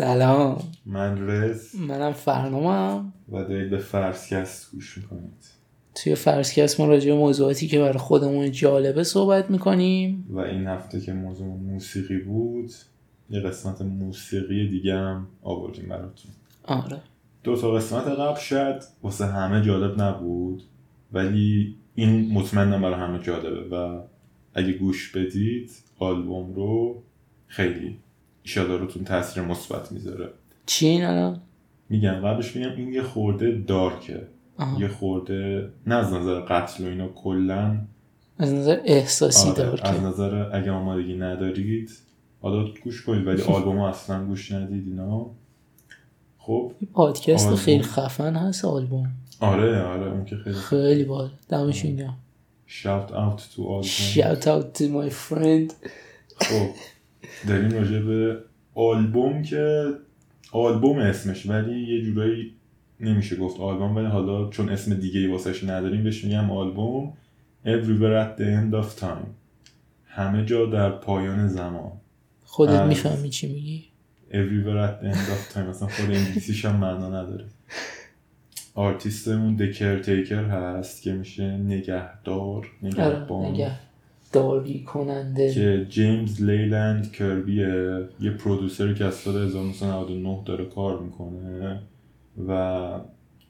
سلام. من رز. منم فرنامم و دارید به فرسکست گوش می‌کنید. توی فرسکست ما راجع به موضوعاتی که برای خودمون جالبه صحبت می‌کنیم. و این هفته که موضوع موسیقی بود یه قسمت موسیقی دیگه هم آوردیم براتون. آره. دو تا قسمت قبل شاید واسه همه جالب نبود ولی این مطمئنم برای همه جالبه و اگه گوش بدید آلبوم رو خیلی ایشالا روتون تاثیر مثبت می‌ذاره. چی این الان؟ میگم قبلش میگم این یه خورده دارکه. آها. یه خورده نه از نظر قتل و اینا کلا. از نظر احساسی آره، دار از نظر اگه آمادگی ندارید حالا گوش کنید ولی آلبوم اصلا گوش ندید اینا. خب. پادکست آلبوم. خیلی خفن هست آلبوم. آره آره اون که خیلی خیلی بال دمشون گرم. Shout out to آلبوم shout out to my friend. خب. داریم راجع به آلبوم که آلبوم اسمش ولی یه جورایی نمیشه گفت آلبوم ولی حالا چون اسم دیگه ای واسش نداریم بهش میگم آلبوم Everywhere at the end of time. همه جا در پایان زمان. خودت می‌فهمی چی میگی؟ Everywhere at the end of time مثلا خود انگلیسیش هم معنا نداره. آرتیستمون دکرتیکر هست که میشه نگهدار آره نگهبان. نگه داری کننده. که جیمز لیلند کربیه یه پرودوسری که از سال 1999 داره کار می‌کنه و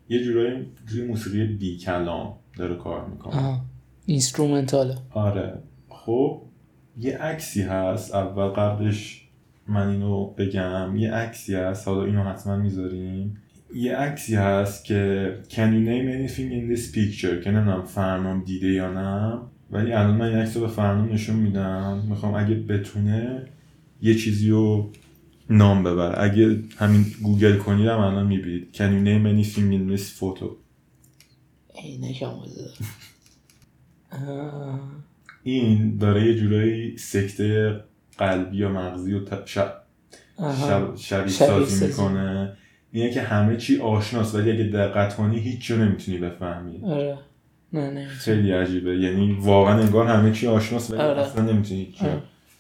یه جورایی روی موسیقی بی کلام داره کار می‌کنه. آها. اینسترومنتاله. آره. خب یه عکسی هست. اول قبلش من اینو بگم. یه عکسی هست. حالا اینو حتما می‌ذاریم. یه عکسی هست که Can you name anything in this picture که نمی‌دونم فرنام دیده یا نه. ولی الان من رو به فرنام نشون میدم. می‌خوام اگه بتونه یه چیزی رو نام ببر اگه همین گوگل کنید هم الان می‌بینید. Can you name anything in this photo. این داره یه جورایی سکته قلبی یا مغزی و. شب- شبیه سازی. می‌کنه. اینه که همه چی آشناست ولی اگه دقت کنی هیچ نمی‌تونی بفهمی. آره. نه نه خیلی عجیبه. یعنی واقعا انگار همه چی آشناست ولی آره. اصلا نمی‌تونی هیچ.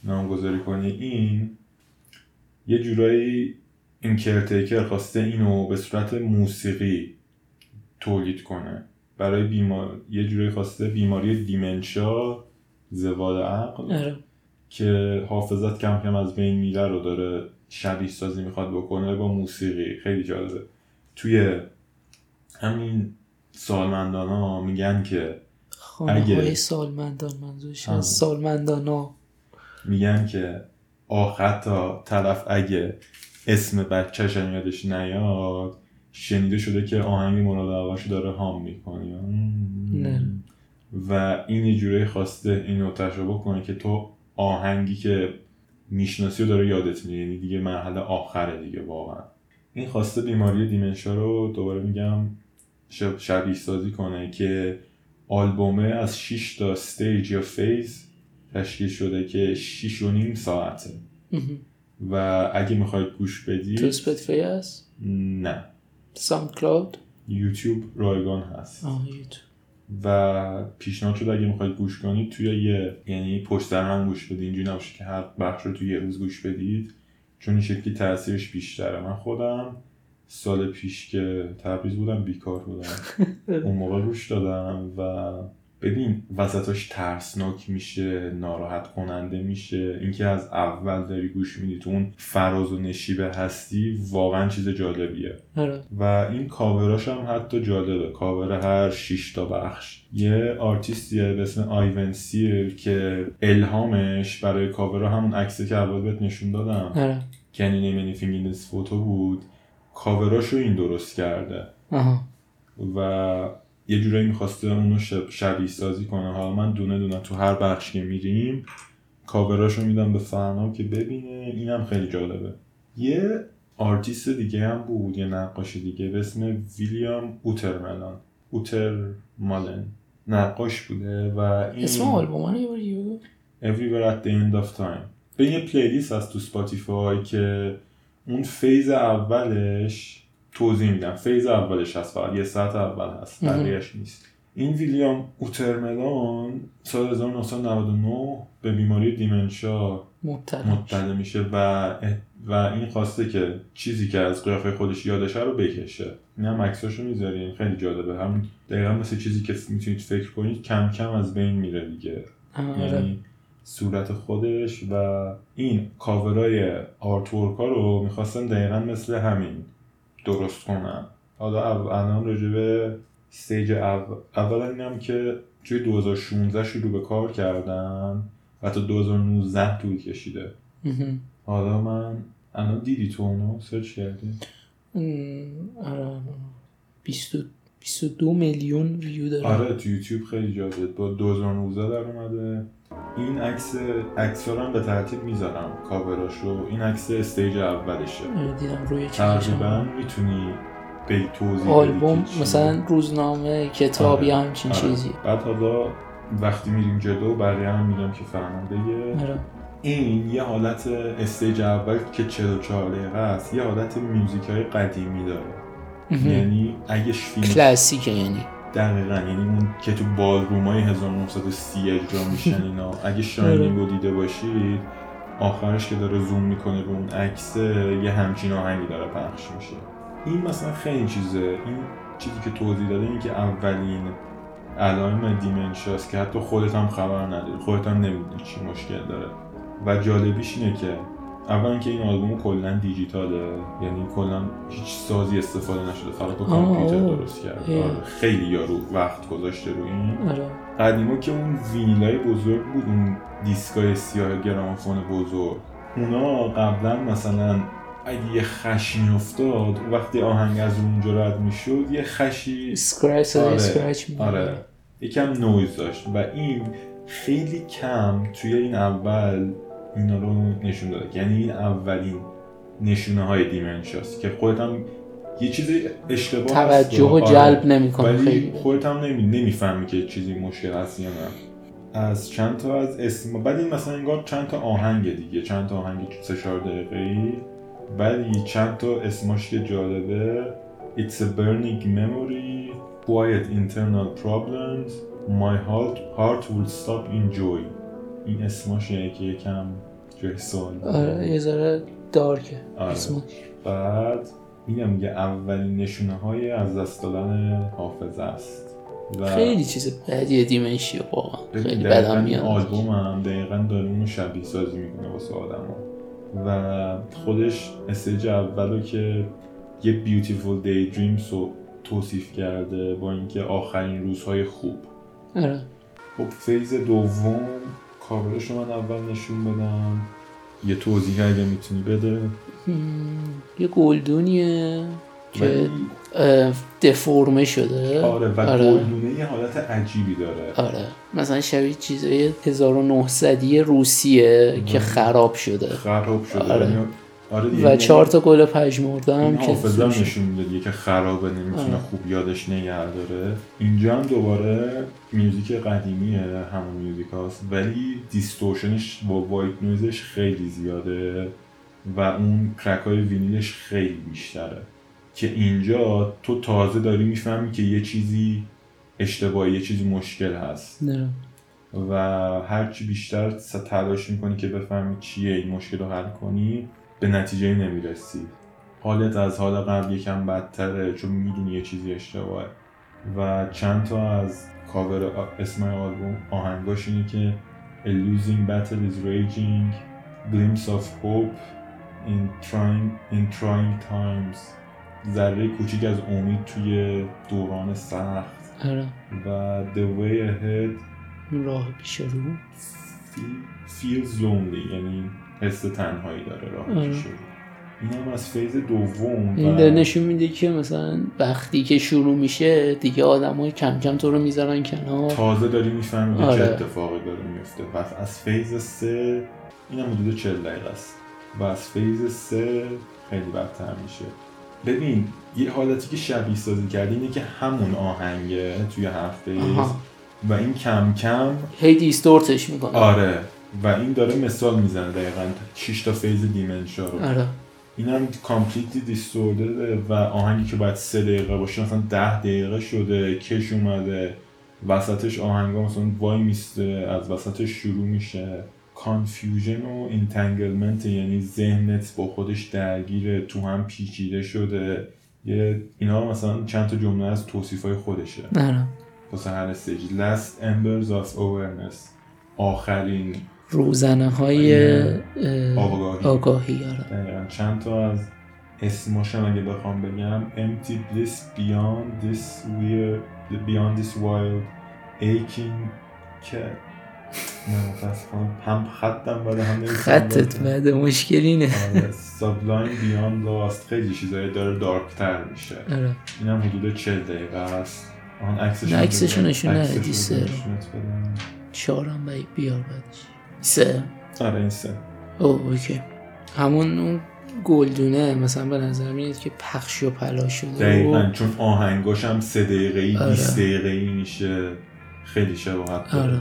نامگذاری کنی. این یه جورایی این کرتیکر خواسته اینو به صورت موسیقی تولید کنه. برای بیمار یه جورایی خواسته بیماری دیمنشا زوال عقل آره. که حافظت کم کم از بین میره رو داره شبیه سازی می‌خواد بکنه با موسیقی. خیلی جالبه. توی همین سالمندان ها میگن که خانه اگه- های سالمندان منظورش. از سالمندان ها میگن که آخر تا طرف اگه اسم بچهش هم یادش نیاد شنیده شده که آهنگ مراد داره هام می‌کنی نه. و این یه جوری خواسته اینو تجربه کنه که تو آهنگی که می‌شناسی رو داره یادت میره یعنی دیگه مرحله آخره دیگه واقعا این خواسته بیماری dementia رو دوباره میگم شب- شبیه سازی کنه که آلبومه از 6 تا stage یا phase تشکیل شده که 6 و نیم ساعته. و اگه می‌خواید گوش تو بدید Spotify هست؟ نه. SoundCloud YouTube رایگان هست. آه یوتیوب. و پیشنهاد شده اگه می‌خواید گوش کنید توی یه یعنی پشت سر هم گوش بدید اینجوری نباشه که هر بخش رو توی یه روز گوش بدید چون این شکلی تاثیرش بیشتره. من خودم سال پیش که تبریز بودم بیکار بودم. اون موقع گوش دادم و ببین وسطاش ترسناک میشه ناراحت کننده میشه. اینکه از اول داری گوش میدی تو اون فراز و نشیبه هستی واقعا چیز جالبیه. آره. و این کاوراش هم حتی جالبه. کاور هر 6 تا بخش. یه آرتیستیه به اسم Ivan Seal که الهامش برای کاور همون عکسی که اول بهت نشون دادم. anything in this photo بود؟ کاوراشو این درست کرده. آها. و یه جورایی می‌خواسته اونو شب شبیه سازی کنه. حالا من دونه دونه تو هر بخش که میریم کاوراشو میدم به فرنام که ببینه. اینم خیلی جالبه. یه آرتیست دیگه هم بود یه نقاش دیگه به اسم William Utermohlen. Utermohlen نقاش بوده و این اسم آلبوم. Everywhere at the end of time. به یه playlist هست تو Spotify که اون phase اولش توضیح میدم. phase اولش هست فقط یه ساعت اول هست. بقیهش نیست. این William Utermohlen سال 1999 به بیماری dementia مبتلا مبتلا میشه. و و این خواسته که چیزی که از قیافه خودش یادشه رو بکشه. این هم عکساشو می‌ذاریم. خیلی جالبه. هم دقیقا مثل چیزی که می‌تونید فکر کنید کم کم از بین میره دیگه. آره. یعنی صورت خودش و این cover ای artwork ها رو می‌خواستن دقیقا مثل همین درست کنن حالا الان راجع به stage اول اول اینم که توی 2016 شروع به کار کردن و تا 2019 طول کشیده. حالا من الان دیدی تو اونو؟ سرچ کردی؟ آره. 20 22 میلیون ویو داره. آره تو یوتیوب خیلی جالبه با 2019 در اومده. این عکس عکس رو هم به ترتیب می‌ذارم کاوراشو. این عکس استیج اولشه. دیدم روی تقریبا می‌تونی به توضیح آلبوم؟ مثلا روزنامه کتاب یا آره، همچین آره. چیزی. بعد حالا وقتی میریم جلو بقیه هم میگم که فهمنده آره. این یه حالت استیج اول که 44 دقیقه است یه حالت میوزیک های قدیمی داره. یعنی اگه فیلم کلاسیکه یعنی. دقیقا یعنی اون که تو بالروم های 1930 اجرا میشن اینا. اگه شاینینگ رو دیده باشید آخرش که داره زوم می‌کنه رو اون عکس یه همچین آهنگی داره پخش میشه. این مثلا خیلی چیزه. این چیزی که توضیح داده این که اولین علائم دیمنشاست که حتی خودت هم خبر نداری. خودت هم نمی‌دونی چی مشکل داره. و جالبیش اینه که اولا که این آلبوم کلا دیجیتاله یعنی کلا هیچ سازی استفاده نشده فقط با کامپیوتر. درست کرده. آره، خیلی یارو وقت گذاشته رو این آره قدیما که اون وینیلای بزرگ بود اون دیسکای سیاه گرامافون بزرگ اونا قبلا مثلا اگه یه خشی میافتاد وقتی آهنگ از اونجا رد می‌شد یه خشی صدای آره، می‌کنه. آره یکم نویز داشت و این خیلی کم توی این اول اینا رو نشون داده. یعنی این اولین نشونه های دیمنشاست که خودت هم یه چیزی اشتباه هست. توجه و- آره. جلب نمی‌کنه. ولی خیلی. خودت هم نمی... نمی‌فهمی که چیزی مشکل هست یا نه. از چند تا از اسم بعد این مثلا انگار چند تا آهنگ دیگه. چند تا آهنگ سه چهار دقیقه ای ولی چند تا اسماش که جالبه. It's a burning memory. Quiet internal problems. My heart, heart will stop in joy. این اسماش یعنی که یکم جای سوال. آره یه ذره دارکه. آره. اسمش بعد میگم میگه اولین نشونه های از دست دادن حافظه است. و خیلی چیز بدیه دیمنشیا واقعا. خیلی بدم میاد. آلبوم هم دقیقا داره اونو شبیه سازی می‌کنه واسه آدم و خودش stage اولو که یه beautiful daydream ز رو توصیف کرده با اینکه آخرین روزهای خوب. آره. خب phase دوم کاورش رو من اول نشون بدم. یه توضیح اگه می‌تونی بده. یه گلدونیه که deform ه شده. آره و آره. گلدونه یه حالت عجیبی داره. آره. مثلا شبیه چیزای 1900 روسیه که خراب شده. خراب شده. آره. یعنی- آره دیگه و یعنی چهار تا گل پژمرده این هم که حافظه نشون میده که خرابه نمی‌تونه. خوب یادش نگه داره اینجا هم دوباره music قدیمیه همون music هاست ولی distortion ش با white noise ش خیلی زیاده و اون crack های vinyl ش خیلی بیشتره که اینجا تو تازه داری می‌فهمی که یه چیزی اشتباهی یه چیزی مشکل هست نه. و هرچی بیشتر تلاش می‌کنی که بفهمی چیه این مشکل رو حل کنی به نتیجه نمی‌رسی. حالت از حال قبل یکم بدتره چون می‌دونی یه چیزی اشتباهه. و چند تا از کاور اسم آلبوم آهنگاش اینه که A losing battle is raging Glimpse of hope in trying, in trying times. ذره کوچیک از امید توی دوران سخت. آره. و The way ahead راه پیش رو. Feel- feels lonely یعنی حس تنهایی داره راه آره. این هم از phase دوم این داره نشون میده که مثلا وقتی که شروع میشه دیگه آدمای کم کم تو رو می‌ذارن کنار. تازه داری می‌فهمی که چه آره. اتفاقی داره میفته و از phase سه این هم حدود 40 دقیقه است. و از phase سه خیلی بدتر میشه. ببین یه حالتی که شبیه سازی کردی اینه که همون آهنگه توی هر phase آها. و این کم کم هی distort ش می‌کنه. آره. و این داره مثال می‌زنه دقیقا 6 تا phase dementia رو. آره. این هم completely distorted ه و آهنگی که باید سه دقیقه باشه مثلا ده دقیقه شده کش اومده وسطش آهنگا مثلا وای میسته از وسطش شروع میشه. confusion و entanglement یعنی ذهنت با خودش درگیره تو هم پیچیده شده. یه اینا مثلا چند تا جمله از توصیف های خودشه. آره. واسه هر استیج. Last embers of awareness. آخرین روزنه های آگاهی. آگاهی آره. چند تا از اسماشم اگه بخوام بگم. Empty bliss beyond this weird beyond this wild aching که هم خطم بده هم خطت. بعد مشکلینه آره sublime beyond lost. خیلی چیزایی داره دارکتر میشه. آره. اینم حدود 40 دقیقه است. آن عکسش نه، نشون. نشونت بدم. چهارم باید بیار بعدش. سه. آره این سه. او اوکی. همون اون گلدونه مثلا به نظر میاد که پخش و پلا شده دقیقا و چون آهنگاش هم سه دقیقه ای آره. 20 دقیقه ای میشه. خیلی شباهت داره. آره.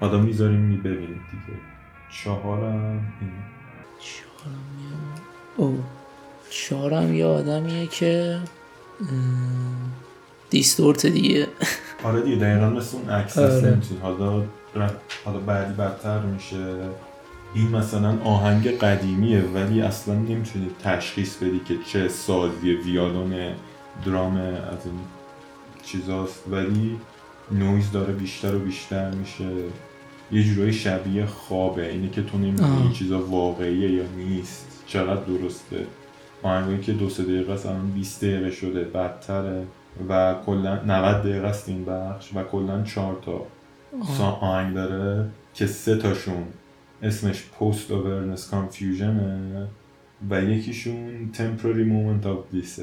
حالا می‌ذاریم می‌بینید دیگه. چهارم این. چهارم یه- او چهارم یه آدمیه که دیستورت دیگه. آره دیگه دقیقا مثل اون عکس آره. حالا حالا بعدی بدتر میشه. این مثلا آهنگ قدیمیه ولی اصلا نمی‌تونی تشخیص بدی که چه سازی ویالون درام از این چیزاست. ولی نویز داره بیشتر و بیشتر میشه. یه جورایی شبیه خوابه. اینه که تو نمی‌دونی. این چیزا واقعیه یا نیست. چقدر درسته. آهنگایی که دو سه دقیقه است الان 20 دقیقه شده. بدتره. و کلا 90 دقیقه است این بخش و کلا چهار تا سا- آهنگ داره که سه تاشون اسمش Post Awareness Confusion و یکیشون Temporary Moment of Bliss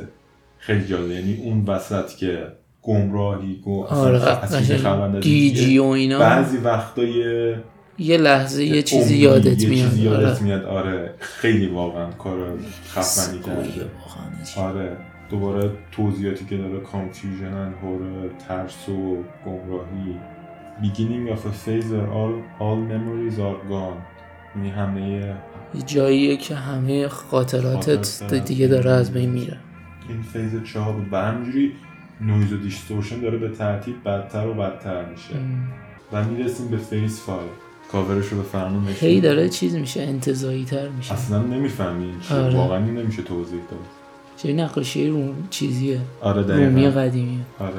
خیلی جالبه. یعنی اون وسط که گمراهی گو آره. گیجی و اینا. بعضی وقتا یه یه لحظه یه چیزی یادت یه میاد. چیزی یادت آره. میاد. آره. خیلی واقعا کار خفنی کرده. آره. دوباره توضیحاتی که داره confusion horror ترس و گمراهی. Beginning of a phase where all, all memories are gone. یعنی همه یه جاییه که همه خاطراتت خاطرات دیگه داره از بین میره. این فیز چهار بود و همینجوری نویز و دیستورشن داره به ترتیب بدتر و بدتر میشه. و می‌رسیم به فیز 5 کاورش رو به فرمون نشون هی. داره چیز میشه انتظایی تر میشه. اصلا نمی‌فهمی این چیه آره. واقعا نمیشه توضیح داد. چه نقاشی روم چیزیه. آره رومی دقیقا قدیمیه. آره.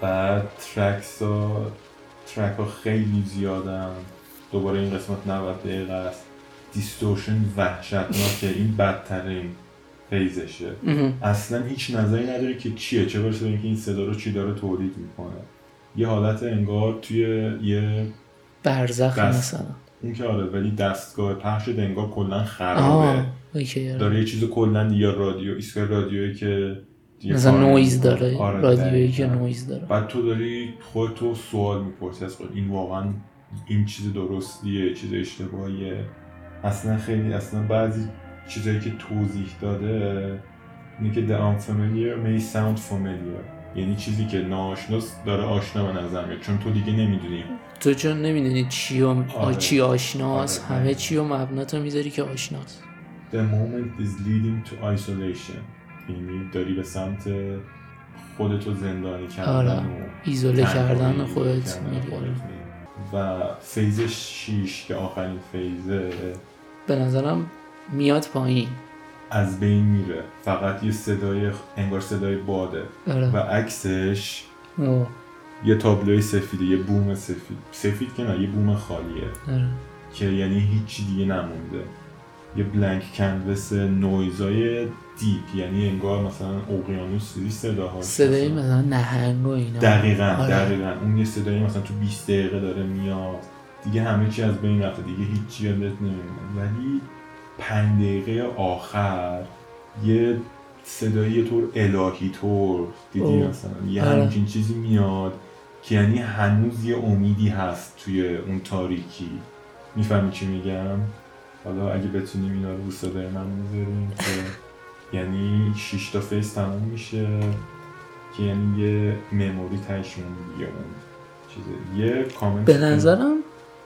بعد ترکس ها track ها خیلی زیادن. دوباره این قسمت 90 دقیقه است. distortion وحشتناکه. این بدترین phase شه. اصلا هیچ نظری نداره که چیه. چه برسه به اینکه این صدا رو چی داره تولید می‌کنه. یه حالت انگار توی یه برزخ دست. مثلا. اون که آره ولی دستگاه پخش انگار کلا خرابه. آره. داره یه چیز کلا یا رادیو ایستگاه رادیویی که مثلا نویز. داره آره، رادیویی که. نویز داره بعد تو داری خودتو سوال می‌پرسی از خود این واقعا این چیز درستیه چیز اشتباهیه اصلا خیلی اصلا بعضی چیزایی که توضیح داده اینه که the unfamiliar may sound familiar یعنی چیزی که ناآشناست داره آشنا به نظر میاد چون تو دیگه نمی‌دونی تو چون نمی‌دونی چی, و... آره. چی آشناست آره، همه. چی و مبنا تو می‌ذاری که آشناست the moment is leading to isolation یعنی داری به سمت خودتو زندانی کردن آره. و ایزوله کردن خودت میری. و phase 6 که آخرین فیزه به نظرم میاد پایین از بین میره فقط یه صدای انگار صدای باده آره. و عکسش اوه. یه تابلوی سفیده یه بوم سفید سفید که نه یه بوم خالیه آره. که یعنی هیچی دیگه نمونده یه blank canvas نویزای deep یعنی انگار مثلا اقیانوس ریز صداها صدای مثلا نهنگ و اینا. دقیقا آره. دقیقا. اون یه صدایی مثلا تو 20 دقیقه داره میاد. دیگه همه چی از بین رفته. دیگه هیچی یادت نمیمونه ولی پنج دقیقه آخر یه صدایی یه طور الهی طور دیدی اوه. مثلا؟ یه آره. همچین چیزی میاد که یعنی هنوز یه امیدی هست توی اون تاریکی. می‌فهمی چی میگم؟ حالا اگه بتونیم اینا رو صدای من می‌ذاریم که یعنی 6 تا فیس تموم میشه که یعنی یه مموری تهش مونده دیگه اون چیزه. یه کامنت به نظرم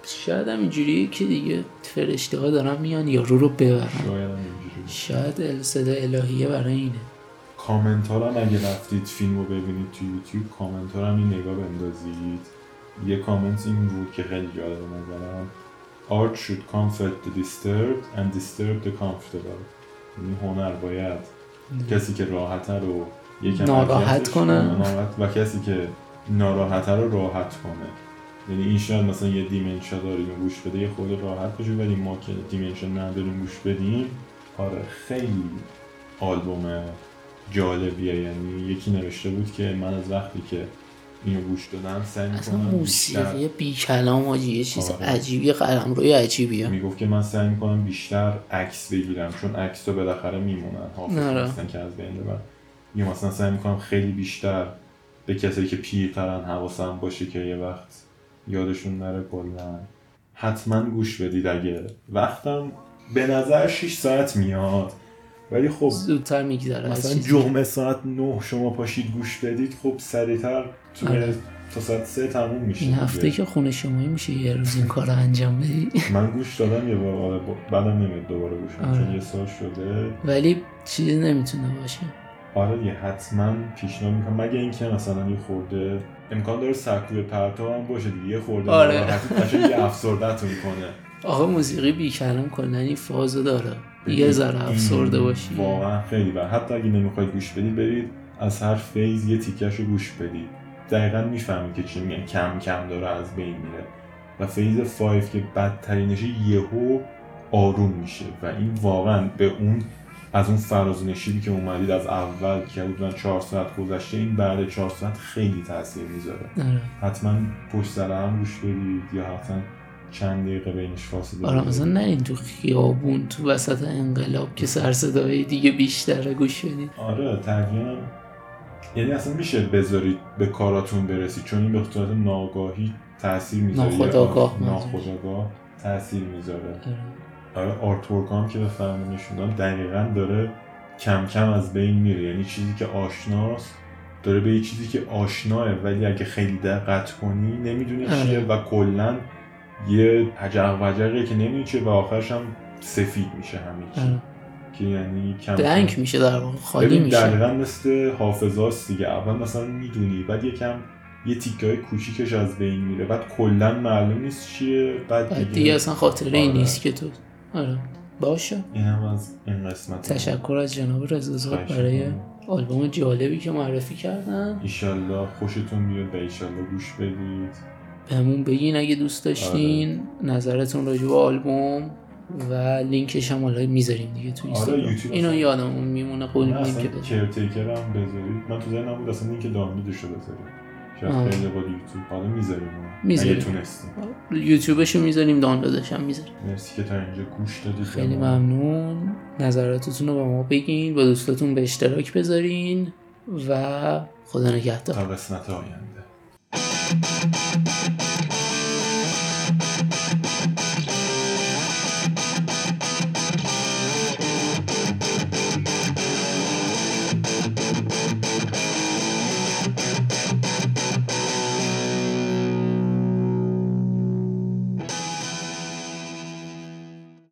شاید هم اینجوریه که دیگه فرشته ها دارن میان یارو رو ببرن. شاید هم شاید صدا الهیه برای اینه. کامنت ها هم اگه رفتید فیلم رو ببینید تو یوتیوب کامنت ها هم این نگاه بندازید. یه کامنت این بود که خیلی جالب نظرم Art should comfort the disturbed and disturb the comfortable. یعنی هنر باید کسی که راحته رو یکم ناراحت کنه. ناراحت و کسی که ناراحته رو راحت کنه. یعنی این شاید مثلا یه دیمنشا داریم و گوش بده یه خود راحت باشه ولی ما که دیمنشا نداریم گوش بدیم آره خیلی آلبوم جالبیه. یعنی یکی نوشته بود که من از وقتی که اینو گوش دادم سعی اصلا می‌کنم موسیقی بی کلام یه چیز آره. عجیبی قلم روی عجیبیه. می‌گفت که من سعی می‌کنم بیشتر عکس بگیرم چون عکس رو بالاخره میمونن حافظ آره. نیستن که از بین ببرن. یا مثلا سعی می‌کنم خیلی بیشتر به کسایی که پیرترن حواسم باشه که یه وقت یادشون نره کلا. حتما گوش بدید اگه. وقتم به نظر 6 ساعت میاد. ولی خب زودتر میگذره مثلا. جمعه ساعت 9 شما پاشید گوش بدید خب سریعتر تو آره. تا ساعت 3 تموم میشه این. هفته که خونه شمایی میشه یه روز این کار رو انجام بدی من گوش دادم یه بار آره بعدم نمیاد دوباره گوش آره. چون یه سال شده ولی چیزی نمی‌تونه باشه آره یه حتما پیشنهاد می‌کنم مگه اینکه مثلا یه خورده امکان داره سکوی پرتو هم باشه دیگه یه خورده آره. یه افسرده‌تون کنه آقا موسیقی بی کلام کلا این فازو داره یه ذره افسرده باشی. واقعا خیلی بر حتی اگه نمی‌خواید گوش بدید برید از هر phase یه تیکش رو گوش بدید دقیقا می‌فهمید که چی میگن. کم کم داره از بین میره. و phase 5 که بدترینشه یهو آروم میشه. و این واقعا به اون از اون فراز و نشیبی که اومدید از اول که بودن چهار ساعت گذشته این بعد چهار ساعت خیلی تاثیر می‌ذاره. آره. حتما پشت سر هم گوش بدید یا حتما چند دقیقه بینش فاصله آره. مثلا نه این تو خیابون تو وسط انقلاب که سر صدای دیگه بیشتره گوش بدید آره تقریبا یعنی اصلا میشه بذارید به کاراتون برسید چون این به صورت ناگاهی تاثیر می‌ذاره ناخودآگاه منظورش. ناخودآگاه تاثیر می‌ذاره آره. آره آرتورک هم که بفرمون نشوندم دقیقا داره کم کم از بین میره یعنی چیزی که آشناست داره به یه چیزی که آشناه ولی اگه خیلی دقت کنی نمی‌دونی آره. چیه و کلا یه عجق وجقه که چیه و آخرش هم سفید میشه همه چی. آره. که یعنی کم کم. میشه در واقع خالی میشه. دقیقا مثل حافظاست دیگه. اول مثلا می‌دونی بعد یکم یه تیکه های کوچیکش از بین میره. بعد کلا معلوم نیست چیه بعد بعد دیگه, دیگه اصلا خاطره این آره. نیست که تو. آره. باشه. این هم از این قسمت. تشکر از جناب خواهش برای. آلبوم جالبی که معرفی کردن. ایشالله خوشتون بیاد و ایشالله گوش بدید. بهمون بگین اگه دوست داشتین نظرتون راجع به آلبوم و لینکش هم حالا می‌ذاریم دیگه تو اینستاگرام. یوتیوب اینو یادمون میمونه قول نه میدیم که کرتیکر هم بذارید. من تو ذهنم بود اصلا لینک دانلودش رو بذارید شاید با یوتیوب. حالا می‌ذاریم می‌ذاریم. تونستیم. یوتیوبشو می‌ذاریم دانلودش هم می‌ذاریم. مرسی که تا اینجا گوش دادید خیلی به. ممنون. نظراتتون رو به ما بگین با دوستاتون به اشتراک بذارین و خدا نگهدار. تا قسمت آینده.